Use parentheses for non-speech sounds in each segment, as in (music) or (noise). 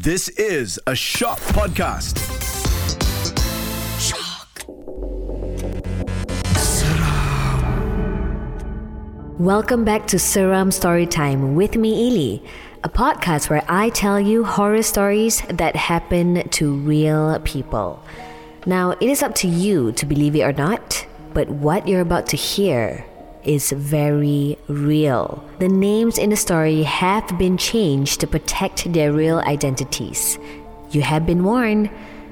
This is a Shock Podcast. Shock. Welcome back to Seram Storytime with me, Ili, a podcast where I tell you horror stories that happen to real people. Now, it is up to you to believe it or not, but what you're about to hear is very real. The names in the story have been changed to protect their real identities. You have been warned.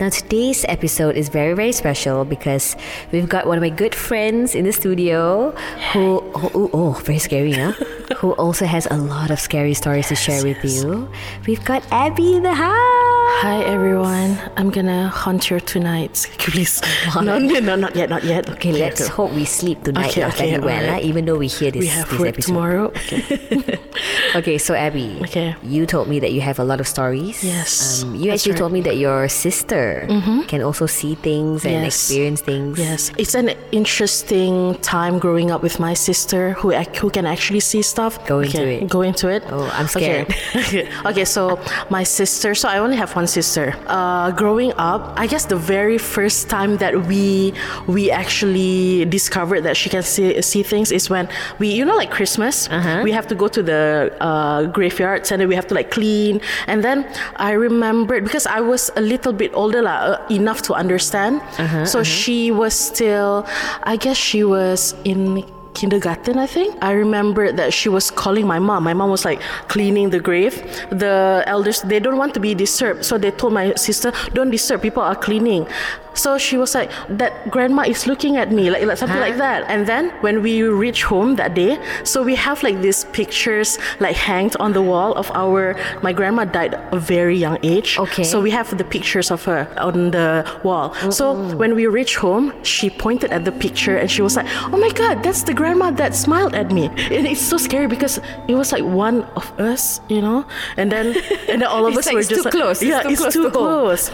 Now, today's episode is very, very special because we've got one of my good friends in the studio who, who oh, very scary, huh? (laughs) who also has a lot of scary stories to share with you. We've got Abby in the house. Hi everyone, I'm gonna haunt your tonight. Please. (laughs) No, no, no, not yet, not yet. Okay, let's hope we sleep tonight Okay, lah, okay, very well, alright. lah, even though we hear this, We have this work episode. tomorrow. Okay. (laughs) Okay, so Abby, Okay. you told me that you have a lot of stories. Yes, Um, you actually right. Mm-hmm. told me that your sister can also see things and Yes. experience things. yes, it's an interesting time growing up with my sister who who can actually see stuff. Go into it. Go into it. Oh, I'm scared. Okay. (laughs) okay, so my sister. So I only have one sister. Uh, growing up, I guess the very first time that we we actually discovered that she can see see things is when we, you know, like Christmas. Uh-huh. We have to go to the uh, graveyards and then we have to like clean. And then I remembered because I was a little bit older, lah, uh, enough to understand. Uh-huh, so she was still, I guess she was in kindergarten i think. I remember that she was calling my mom. My mom was like cleaning the grave. The elders they don't want to be disturbed so they told my sister don't disturb people are cleaning so she was like that grandma is looking at me like, like something like uh-huh. that. And then when we reach home that day so we have like these pictures like hanged on the wall of our my grandma died a very young age. Okay. so we have the pictures of her on the wall. So when we reached home she pointed at the picture and she was like oh my god that's the grandma that smiled at me. (laughs) And it's so scary because it was like one of us you know? And then and then all of (laughs) us like were it's just too like, close, it's yeah too it's close too to close.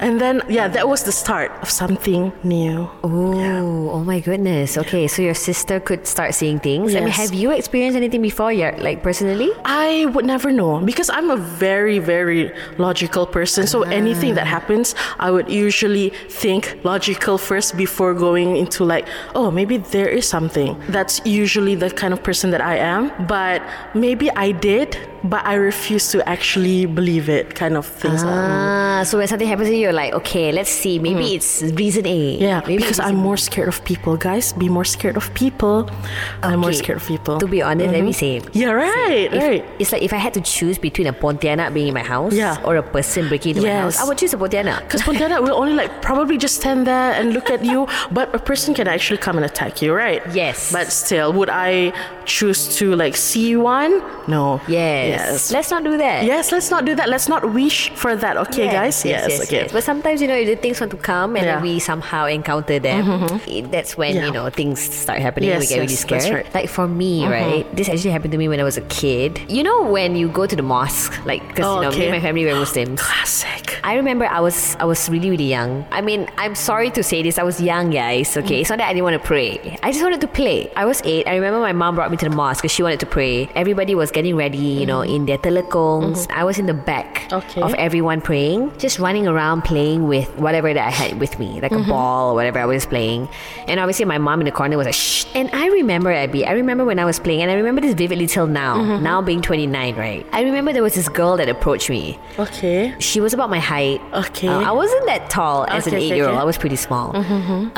And then yeah that was the start of something new Oh, oh my goodness. Okay, so your sister could start seeing things. I mean, Yes. have you experienced anything before? Yeah, like personally? I would never know because I'm a very, very logical person. So ah. anything that happens, I would usually think logical first before going into like, oh, maybe there is something. That's usually the kind of person that I am. But maybe I did, but I refuse to actually believe it, kind of things. Ah, so when something happens to you, you're like, okay, let's see. Maybe it's reason A. Mm. yeah, maybe because I'm more scared of people, guys. Be more scared of people. I'm more scared of people. To be honest, let me say. yeah, right, If, right. It's like if I had to choose between a Pontianak being in my house Yeah. or a person breaking into my house, I would choose a Pontianak. Because Pontianak will only like probably just stand there and look at you, (laughs) but a person can actually come and attack you, right? Yes. But still, would I choose to like see one? No. Yes. Yes. Let's not do that. Yes, let's not do that. Let's not wish for that, okay, guys? Yes, Yes. okay. But sometimes, you know, the things want to come and Yeah. Mm-hmm, we somehow encounter them. It- That's when, Yeah. you know, things start happening. we Yes, get really yes, scared. right. Mm-hmm. Like for me, right? This actually happened to me when I was a kid. You know, when you go to the mosque, like, because, Oh, you know, me and my family were Muslims. Classic. I remember I was I was really really young. I mean, I'm sorry to say this. I was young, guys. Okay, it's not that I didn't want to pray. I just wanted to play. I was eight. I remember my mom brought me to the mosque because she wanted to pray. Everybody was getting ready, you know, in their telekungs. I was in the back Okay. of everyone praying, just running around playing with whatever that I had with me, like a ball or whatever I was playing. And obviously, my mom in the corner was like, "Shh." And I remember Abby. I remember when I was playing, and I remember this vividly till now. Now being 29, right? I remember there was this girl that approached me Okay. she was about my height. Okay. Uh, I wasn't that tall as an Okay, okay, eight-year-old. okay. I was pretty small.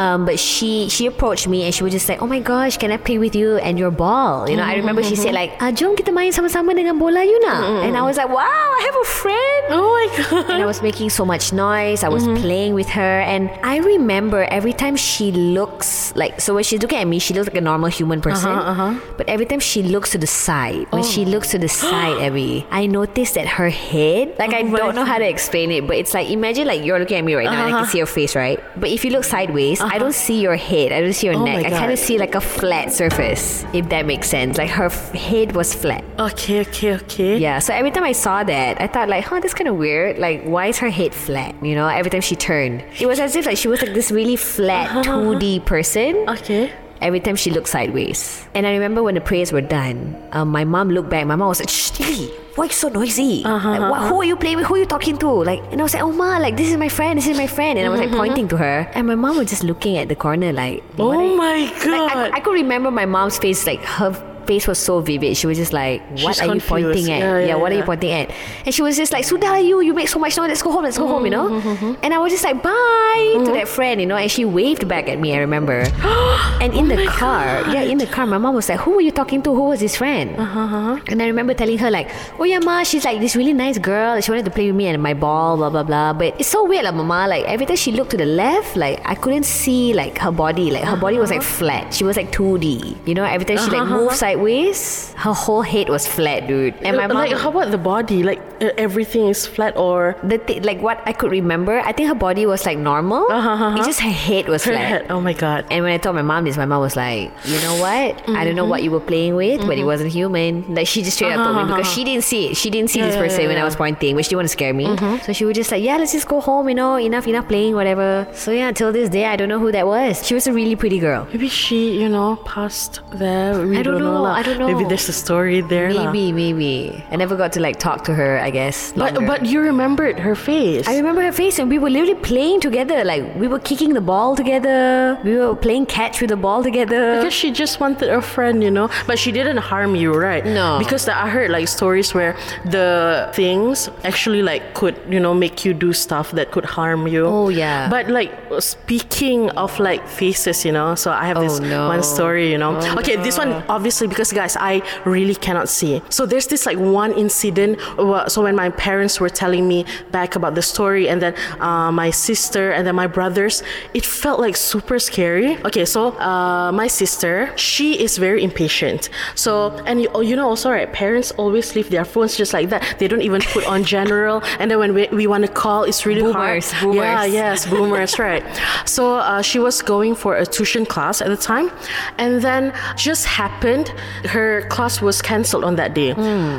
Um, but she she approached me and she was just like, "Oh my gosh, can I play with you and your ball?" You know, I remember she said like, ah, "Jom kita main sama-sama dengan bola you na." And I was like, "Wow, I have a friend." Oh my god. and I was making so much noise. I was mm-hmm. playing with her, and I remember every time she looks like so when she's looking at me, she looks like a normal human uh-huh, person. Uh huh. But every time she looks to the side, when she oh. looks to the (gasps) side, Abby, I noticed that her head, like I Oh my don't know how to explain it, but it's like imagine like you're looking at me right now, and I can uh-huh. see your face, right? But if you look sideways, I uh-huh. don't see your head. I don't see your Oh neck. I kind of see like a flat surface, if that makes sense. Like her f- head was flat. Okay, okay, okay. Yeah, so every time I saw that, I thought like, huh, that's kind of weird. Like, why is her head flat? You know, every time she turned, it was as if like she was like this really flat 2D person, Okay. every time she looked sideways. And I remember when the prayers were done, um, my mom looked back. My mom was like, Shh, Lily, why you so noisy? Uh-huh, like, what, who are you playing with? Who are you talking to? Like, and I was like, oh ma, like this is my friend, this is my friend. And I was like pointing to her. And my mom was just looking at the corner like, Oh my like, god. I, I could remember my mom's face, like her face was so vivid. She was just like, "What She's are you pointing at? Yeah, yeah, what are you pointing at?" And she was just like, "Sudah you, you make so much noise. Let's go home. Let's go home." You know. Mm-hmm, And I was just like, "Bye" to that friend, you know. And she waved back at me. I remember. (gasps) and in Oh the car, yeah, in the car, my mom was like, "Who were you talking to? Who was this friend?" Uh-huh, And I remember telling her like, "Oh yeah, ma, she's like this really nice girl. She wanted to play with me and my ball, blah blah blah." But it's so weird, like, mama. Like every time she looked to the left, like I couldn't see like her body. Like her body was like flat. She was like 2D. You know, every time she like Uh-huh, moved sideways, her whole head was flat, dude. And my mom, like how about the body? Like everything is flat or the thi- like what I could remember, I think her body was like normal. Uh-huh, uh-huh, It's just her head was her flat. head? Oh my god. And when I told my mom this, my mom was like, you know what? I don't know mm-hmm. what you were playing with, but it mm-hmm. wasn't human. Like she just straight up told me because she didn't see it. She didn't see Yeah, this person yeah, when I was pointing, but she didn't want to scare me. Mm-hmm. So she was just like, yeah, let's just go home, you know, enough, enough playing, whatever. So yeah, until this day, I don't know who that was. She was a really pretty girl. Maybe she, you know, passed there. We I don't know, Oh, lah. I don't know. Maybe there's a story there. Maybe, maybe. I never got to like talk to her, I guess. But longer. but you remembered her face. I remember her face, and we were literally playing together. Like we were kicking the ball together. We were playing catch with the ball together. because she just wanted a friend, you know, but she didn't harm you, right? No. Because I heard like stories where the things actually like could, you know, make you do stuff that could harm you. Oh, yeah. But like speaking of like faces, you know, so I have oh, this Oh, no. one story, you know. Oh, okay, this one obviously because guys, I really cannot see. So there's this like one incident. So when my parents were telling me back about the story, and then uh, my sister and then my brothers, it felt like super scary. Okay, so uh, my sister, she is very impatient. So and you, oh, you know also right, parents always leave their phones just like that. They don't even put on general, and then when we, we want to call, it's really Boomers, hard. boomers. Yeah, yes, boomers, right. So uh, she was going for a tuition class at the time, and then just happened her class was cancelled on that day.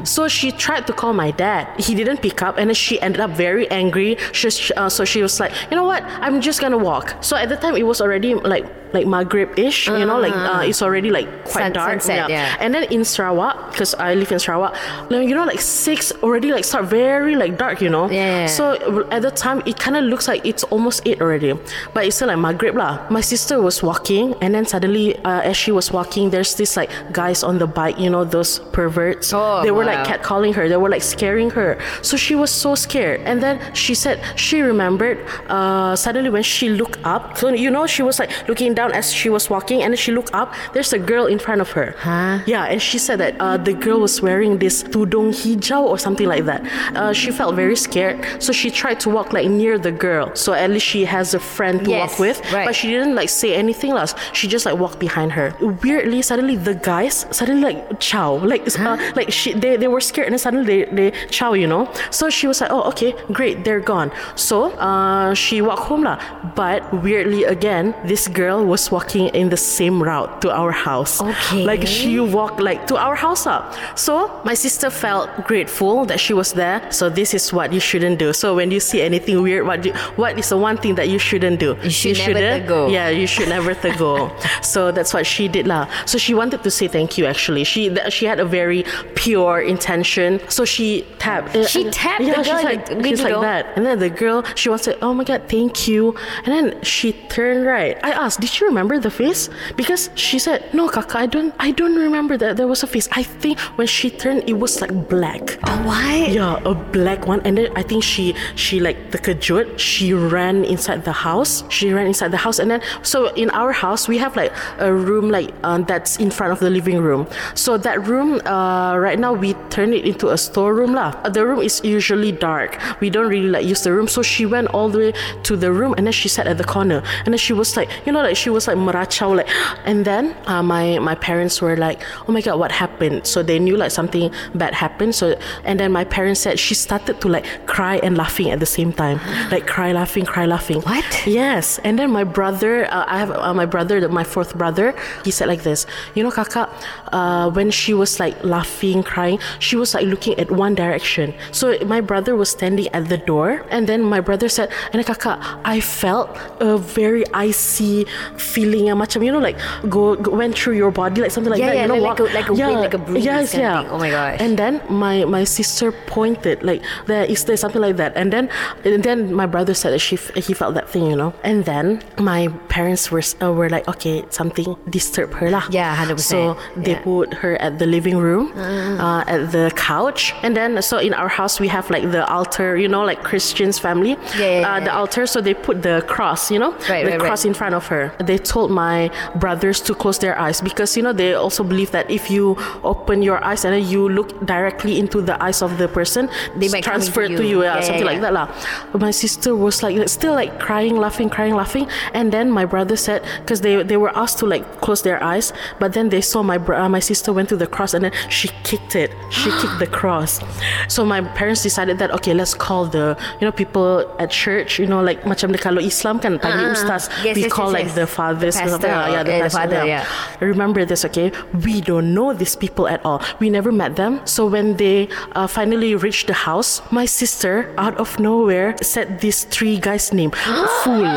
So she tried to call my dad. He didn't pick up, and then she ended up very angry. She, uh, so she was like, you know what? I'm just gonna walk. So at the time it was already like like Maghrib-ish, you know, like uh, it's already like quite Sun- dark. sunset, yeah. And then in Sarawak, because I live in Sarawak, like, you know, like six already like start very like dark, you know. Yeah. So at the time, it kind of looks like it's almost eight already, but it's still like Maghrib lah. My sister was walking, and then suddenly, uh, as she was walking, there's this like guys on the bike, you know, those perverts. Oh, they were like wow. catcalling her. They were like scaring her. So she was so scared. And then she said she remembered uh, suddenly when she looked up. So you know, she was like looking down as she was walking, and then she looked up. There's a girl in front of her. Huh? Yeah, and she said that uh, the girl was wearing this tudung hijau or something like that. Uh, she felt very scared, so she tried to walk like near the girl, so at least she has a friend to Yes, walk with. right. But she didn't like say anything else. She just like walked behind her. Weirdly, suddenly the guys suddenly like chow, like uh, like she they, they were scared, and then suddenly they they chow, you know. So she was like, oh okay, great, they're gone. So uh, she walked home lah. But weirdly again, this girl was walking in the same route to our house. Okay. Like she walked like to our house up. So my sister felt grateful that she was there. So this is what you shouldn't do. So when you see anything weird, what you, what is the one thing that you shouldn't do? You should never shouldn't- go. Yeah, you should never go. (laughs) so that's what she did lah. So she wanted to say thank you. Actually, she th- she had a very pure intention. So she tapped. She tapped the yeah, girl she's like, she's like that. And then the girl, she was like, oh my god, thank you. And then she turned right. I asked, did you remember the face? Because she said, no, Kaka, I don't, I don't remember that there was a face. I think when she turned, it was like black. Oh, why? Yeah, a black one. And then I think she she like terkejut. She ran inside the house. She ran inside the house, and then so in our house we have like a room like um, that's in front of the living room. So that room uh, right now we turn it into a storeroom lah. Uh, The room is usually dark. We don't really like use the room. So she went all the way to the room, and then she sat at the corner, and then she was like, you know, like she was like meracau like, and then uh, my my parents were like, oh my god, what happened? So they knew like something bad happened. So and then my parents said she started to like cry and laughing at the same time, (gasps) like cry, laughing, cry, laughing. What? Yes. And then my brother, uh, I have uh, my brother, my fourth brother. He said like this, you know, Kaka, uh, when she was like laughing, crying, she was like looking at one direction. So my brother was standing at the door, and then my brother said, and Kaka, I felt a very icy feeling yang macam you know like go, go went through your body like something like Yeah, that. yeah, you know like- walk- like a- like a wind, like a breeze Yes, yeah. thing. Oh my gosh. And then my my sister pointed like there is there something like that, and then and then my brother said that she f- he felt that thing, you know. And then my parents were uh, were like, okay, something disturbed her lah. Yeah, 100%. So they Yeah. put her at the living room, uh, at the couch, and then so in our house we have like the altar, you know, like Christians family. Yeah, yeah, uh, yeah, The yeah. altar, so they put the cross, you know, Right, the right, cross right. in front of her. They told my brothers to close their eyes because you know they also believe that if you open your eyes and then you look directly into the eyes of the person, They might come into transferred to you. you, yeah, Yeah, something yeah, like that lah. But my sister was like still like crying, laughing, crying, laughing, and then my brother said because they they were asked to like close their eyes, but then they saw my bro- uh, my sister went to the cross and then she kicked it. She (gasps) kicked the cross. So my parents decided that okay, let's call the you know people at church, you know like macam the kalau Islam kan panggil Ah, ustaz, yes, we yes, call yes, like the fathers, The pastor Ah, yeah, the, yeah, the pastor, father, yeah. Remember this, okay? We don't know these people at all. We never met them. So when they uh, finally reached the house, my sister, out of nowhere, said these three guys' name, (gasps) fool.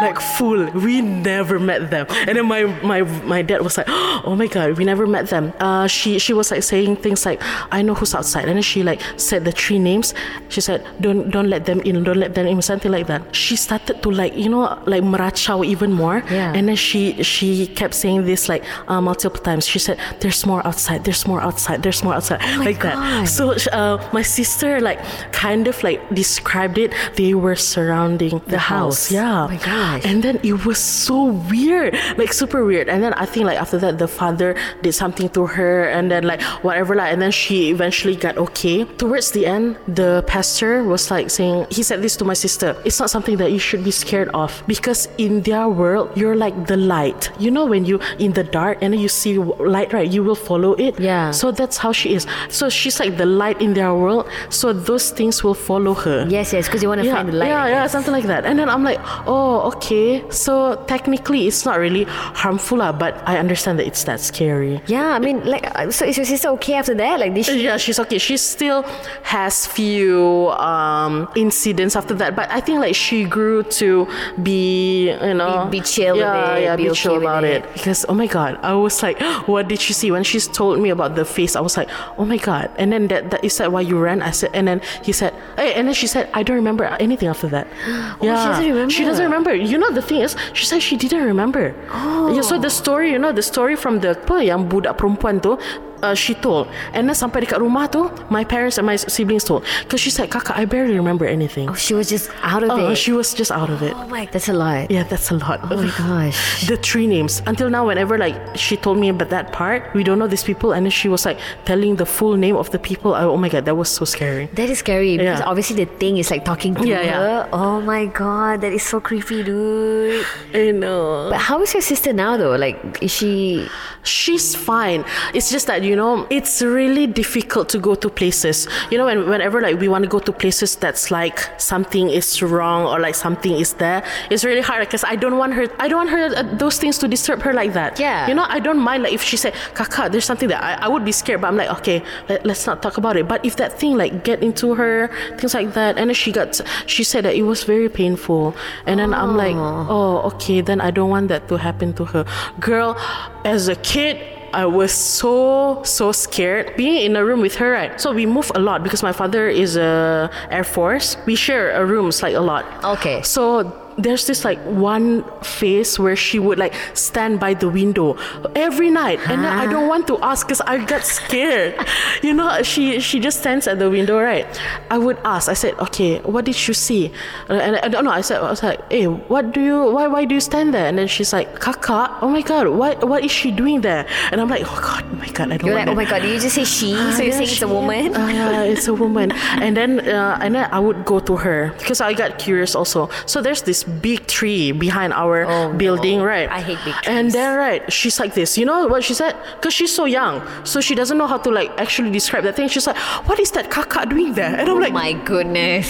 Like fool, we never met them, and then my my my dad was like, (gasps) "Oh my god, we never met them." Uh, she she was like saying things like, "I know who's outside," and then she like said the three names. She said, "Don't don't let them in, don't let them in," something like that. She started to like you know like meracau even more, Yeah. and then she she kept saying this like uh, multiple times. She said, "There's more outside. There's more outside. There's more outside." Oh like God. that. So uh, my sister like kind of like described it. They were surrounding the, The house. house. Yeah. Oh my gosh. And then it was so weird, like super weird. And then I think like after that, the father did something to her, and then like whatever, like, and then she eventually got okay. Towards the end, the pastor was like saying, he said this to my sister. It's not something that you should be scared of because in their world, you're like the light. You know when you in the dark and you see light, right? You will follow it. Yeah. So that's how she is. So she's like the light in their world. So those things will follow her Yes, yes, because you want to yeah, find the light. Yeah, yeah, something like that. And then I'm like, oh, okay. So technically, it's not really harmful, lah, but I understand that it's that scary. Yeah, I mean, like, uh, so is your sister okay after that? Like, did she? Yeah, she's okay. She still has few um, incidents after that, but I think like she grew to be, you know, Be- be chill with yeah, it, yeah, be be, okay chill with about it. it. Because oh my god, I was like, (gasps) what did she see when she's told me about the face? I was like, oh my god. And then that, that is that why you ran? I said, and then he said, hey, and then she said, I don't remember anything after that. (gasps) Oh, she doesn't remember. She doesn't remember. You know the thing is, she said she didn't remember. Oh. Yeah, so the story, you know, the story from the apa yang budak perempuan tu. Uh, she told and then sampai dekat rumah tu my parents and my siblings told because she said kakak I barely remember anything Oh, she was just out of Uh, it. she was just out of it oh my, that's a lot. yeah that's a lot Oh my gosh. (laughs) the three names until now whenever like she told me about that part we don't know these people and then she was like telling the full name of the people I, oh my god that was so scary That is scary because obviously the thing is like talking to Yeah, her. yeah. Oh my god, that is so creepy, dude. I know But how is your sister now though? Like, is she? she's fine it's just that you know it's really difficult to go to places. You know when, whenever like we want to go to places that's like something is wrong or like something is there it's really hard because i don't want her i don't want her uh, those things to disturb her like that. Yeah. you know i don't mind like if she said kaka there's something that i, I would be scared but i'm like okay let, let's not talk about it. But if that thing like get into her things like that and then she got she said that it was very painful and then i'm like oh okay then i don't want that to happen to her. Girl as a kid I was so so scared being in a room with her. Right, so we move a lot because my father is a Air Force. We share a rooms like a lot. Okay. So there's this like one face where she would like stand by the window every night, and then I don't want to ask because I got scared. (laughs) you know, she she just stands at the window, right? I would ask. I said, okay, what did you see? Uh, And I don't know. I said, I was like, hey, what do you? Why why do you stand there? And then she's like, Kaka, oh my god, what what is she doing there? And I'm like, oh god, oh my god, I don't. You're want like, oh my god, did you just say she? so you're Yeah, saying it's a (laughs) woman? Uh, yeah, it's a woman. and then uh, and then I would go to her because I got curious also. So there's this big tree behind our Oh, building, no. right? I hate big trees. And then right, she's like this. You know what she said? Because she's so young, so she doesn't know how to like actually describe that thing. She's like, "What is that kaka doing there?" And I'm oh like, my goodness.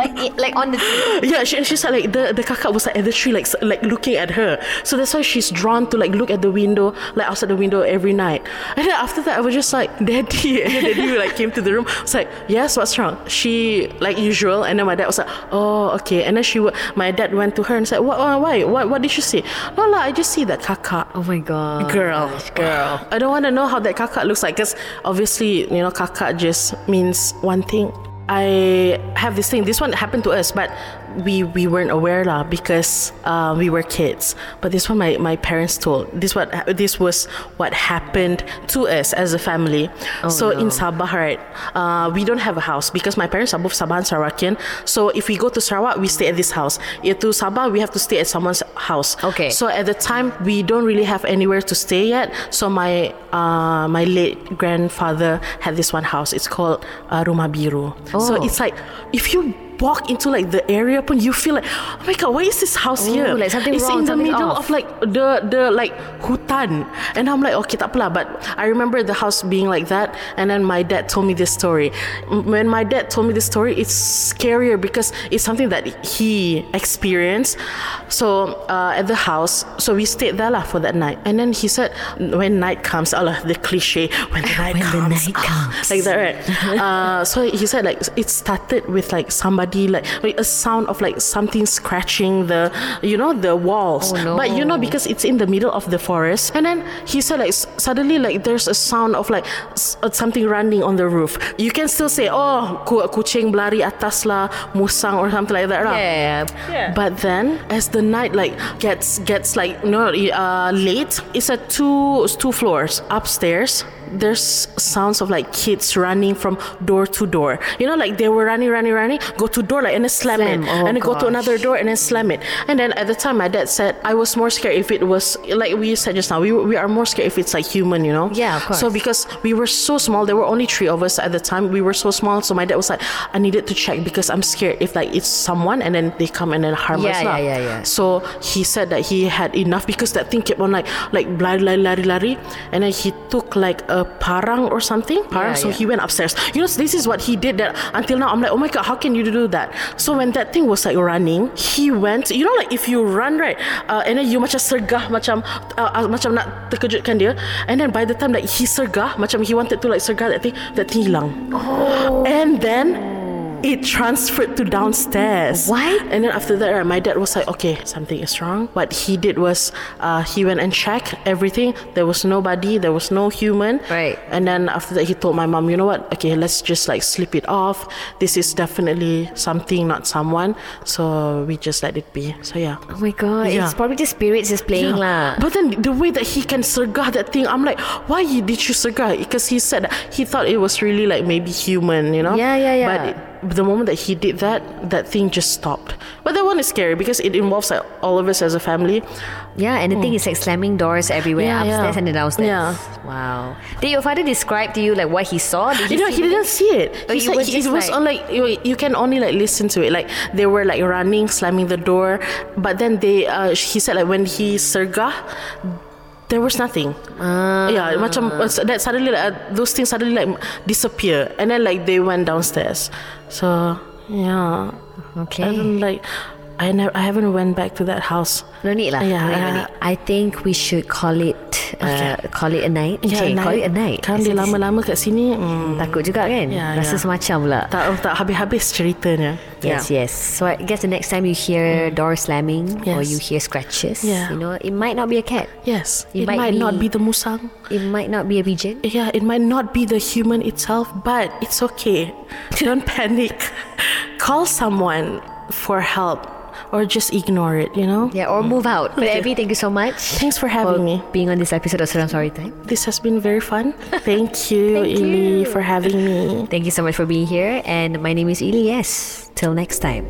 Like it- like on the (gasps) tree. Yeah, she, she said like the the kakak was like at the tree, like like looking at her. So that's why she's drawn to like look at the window, like outside the window every night. And then after that, I was just like, Daddy, (laughs) and then Daddy like came to the room. I was like, Yes, what's wrong? She like usual, and then my dad was like, Oh, okay. And then she, my dad went to her and said, What? Uh, why? What? What did she see? No, lah, I just see that kakak. Oh my god, Girl, girl. I don't want to know how that kakak looks like because obviously, you know, kakak just means one thing. I have this thing. This one happened to us, but we we weren't aware lah because uh, we were kids. But this one, my, my parents told. This what this was what happened to us as a family. so in Sabah, right, uh, we don't have a house because my parents are both Sabah and Sarawakian. So if we go to Sarawak, we stay at this house. If to Sabah, we have to stay at someone's house. Okay. So at the time, we don't really have anywhere to stay yet. So my uh, my late grandfather had this one house. It's called uh, Rumah Biru. So Oh. it's like if you walk into like the area pun you feel like oh my god why is this house Oh, here? like something it's wrong, in the middle off. of like the the like hutan. And I'm like okay tak apalah but I remember the house being like that and then my dad told me this story. When my dad told me this story it's scarier because it's something that he experienced. So uh, at the house so we stayed there lah for that night. And then he said when night comes Allah the cliche when the (laughs) night When the comes night ah, comes. (laughs) like that right? uh, so he said like it started with like somebody like, like a sound of like something scratching the you know the walls Oh, no. but you know because it's in the middle of the forest and then he said like suddenly like there's a sound of like s- uh, something running on the roof you can still say oh ku- kucing berlari atas lah musang or something like that lah. Yeah. yeah. But then, as the night like gets gets like you know uh, late, it's at two two floors upstairs. There's sounds of like kids running from door to door. You know, like they were running, running, running. Go to door like and then slam, Slam. it, Oh, and then go to another door and then slam it. And then at the time, my dad said I was more scared if it was like we said just now. We we are more scared if it's like human. You know. Yeah, of course. So because we were so small, there were only three of us at the time. We were so small, so my dad was like, I needed to check because I'm scared if like it's someone and then they come and then harm Yeah, us. lah." yeah, yeah, yeah. So he said that he had enough because that thing kept on like like lari lari lari lari, and then he took like a parang or something. Parang. Yeah, so yeah. he went upstairs. You know, this is what he did. That until now, I'm like, oh my god, how can you do that? So when that thing was like running, he went. You know, like if you run right, uh, and then you macam sergah macam uh, uh, macam nak terkejutkan dia, and then by the time that he sergah, macam he wanted to like sergah that thing, that thing hilang. Oh. And then. It transferred to downstairs. What? And then after that, right, my dad was like, okay, something is wrong. What he did was uh, he went and checked everything. There was nobody, there was no human. Right. And then after that, he told my mom, you know what? Okay, let's just like slip it off. This is definitely something, not someone. So we just let it be. So yeah. Oh my god, Yeah. it's probably the spirits is playing lah. But then the way that he can sergah that thing, I'm like, why did you sergah? Because he said he thought it was really like maybe human, you know? Yeah, yeah, yeah. But it, the moment that he did that, that thing just stopped. But that one is scary because it involves like all of us as a family. Yeah, and the thing is like slamming doors everywhere, Yeah, upstairs yeah. and then downstairs. Yeah. Wow. Did your father describe to you like what he saw? Did You know, he didn't see it. He said were he- it was like- on like you, you can only like listen to it. Like they were like running, slamming the door, but then they uh, he said like when he sergah, there was nothing. Yeah, macam uh, that suddenly like, uh, those things suddenly like disappear, and then like they went downstairs. So yeah, Okay. Don't like. I never. I haven't went back to that house. No need lah. Yeah, no need, no yeah. need. I think we should call it uh, Okay. call it a night. okay, call it a night. Kan dia lama-lama kat sini. Hmm, Takut juga kan? Ya, Rasa ya. semacam pula. tak tak habis-habis ceritanya. Yes, yes. So I guess the next time you hear door slamming or Mm. Yes. you hear scratches, Yeah. you know, it might not be a cat. Yes, It it, might might, not be- be the musang. It might not be a pigeon. Yeah, it might not be the human itself, but it's okay. Don't (laughs) panic. Call someone for help or just ignore it, you know? Yeah, or move out. But Okay. Abby, thank you so much. Thanks for having me. Being on this episode of Seram Story Time. This has been very fun. (laughs) Thank you, Thank Ili, you. for having me. Thank you so much for being here. And my name is Ili. Yes. Till next time.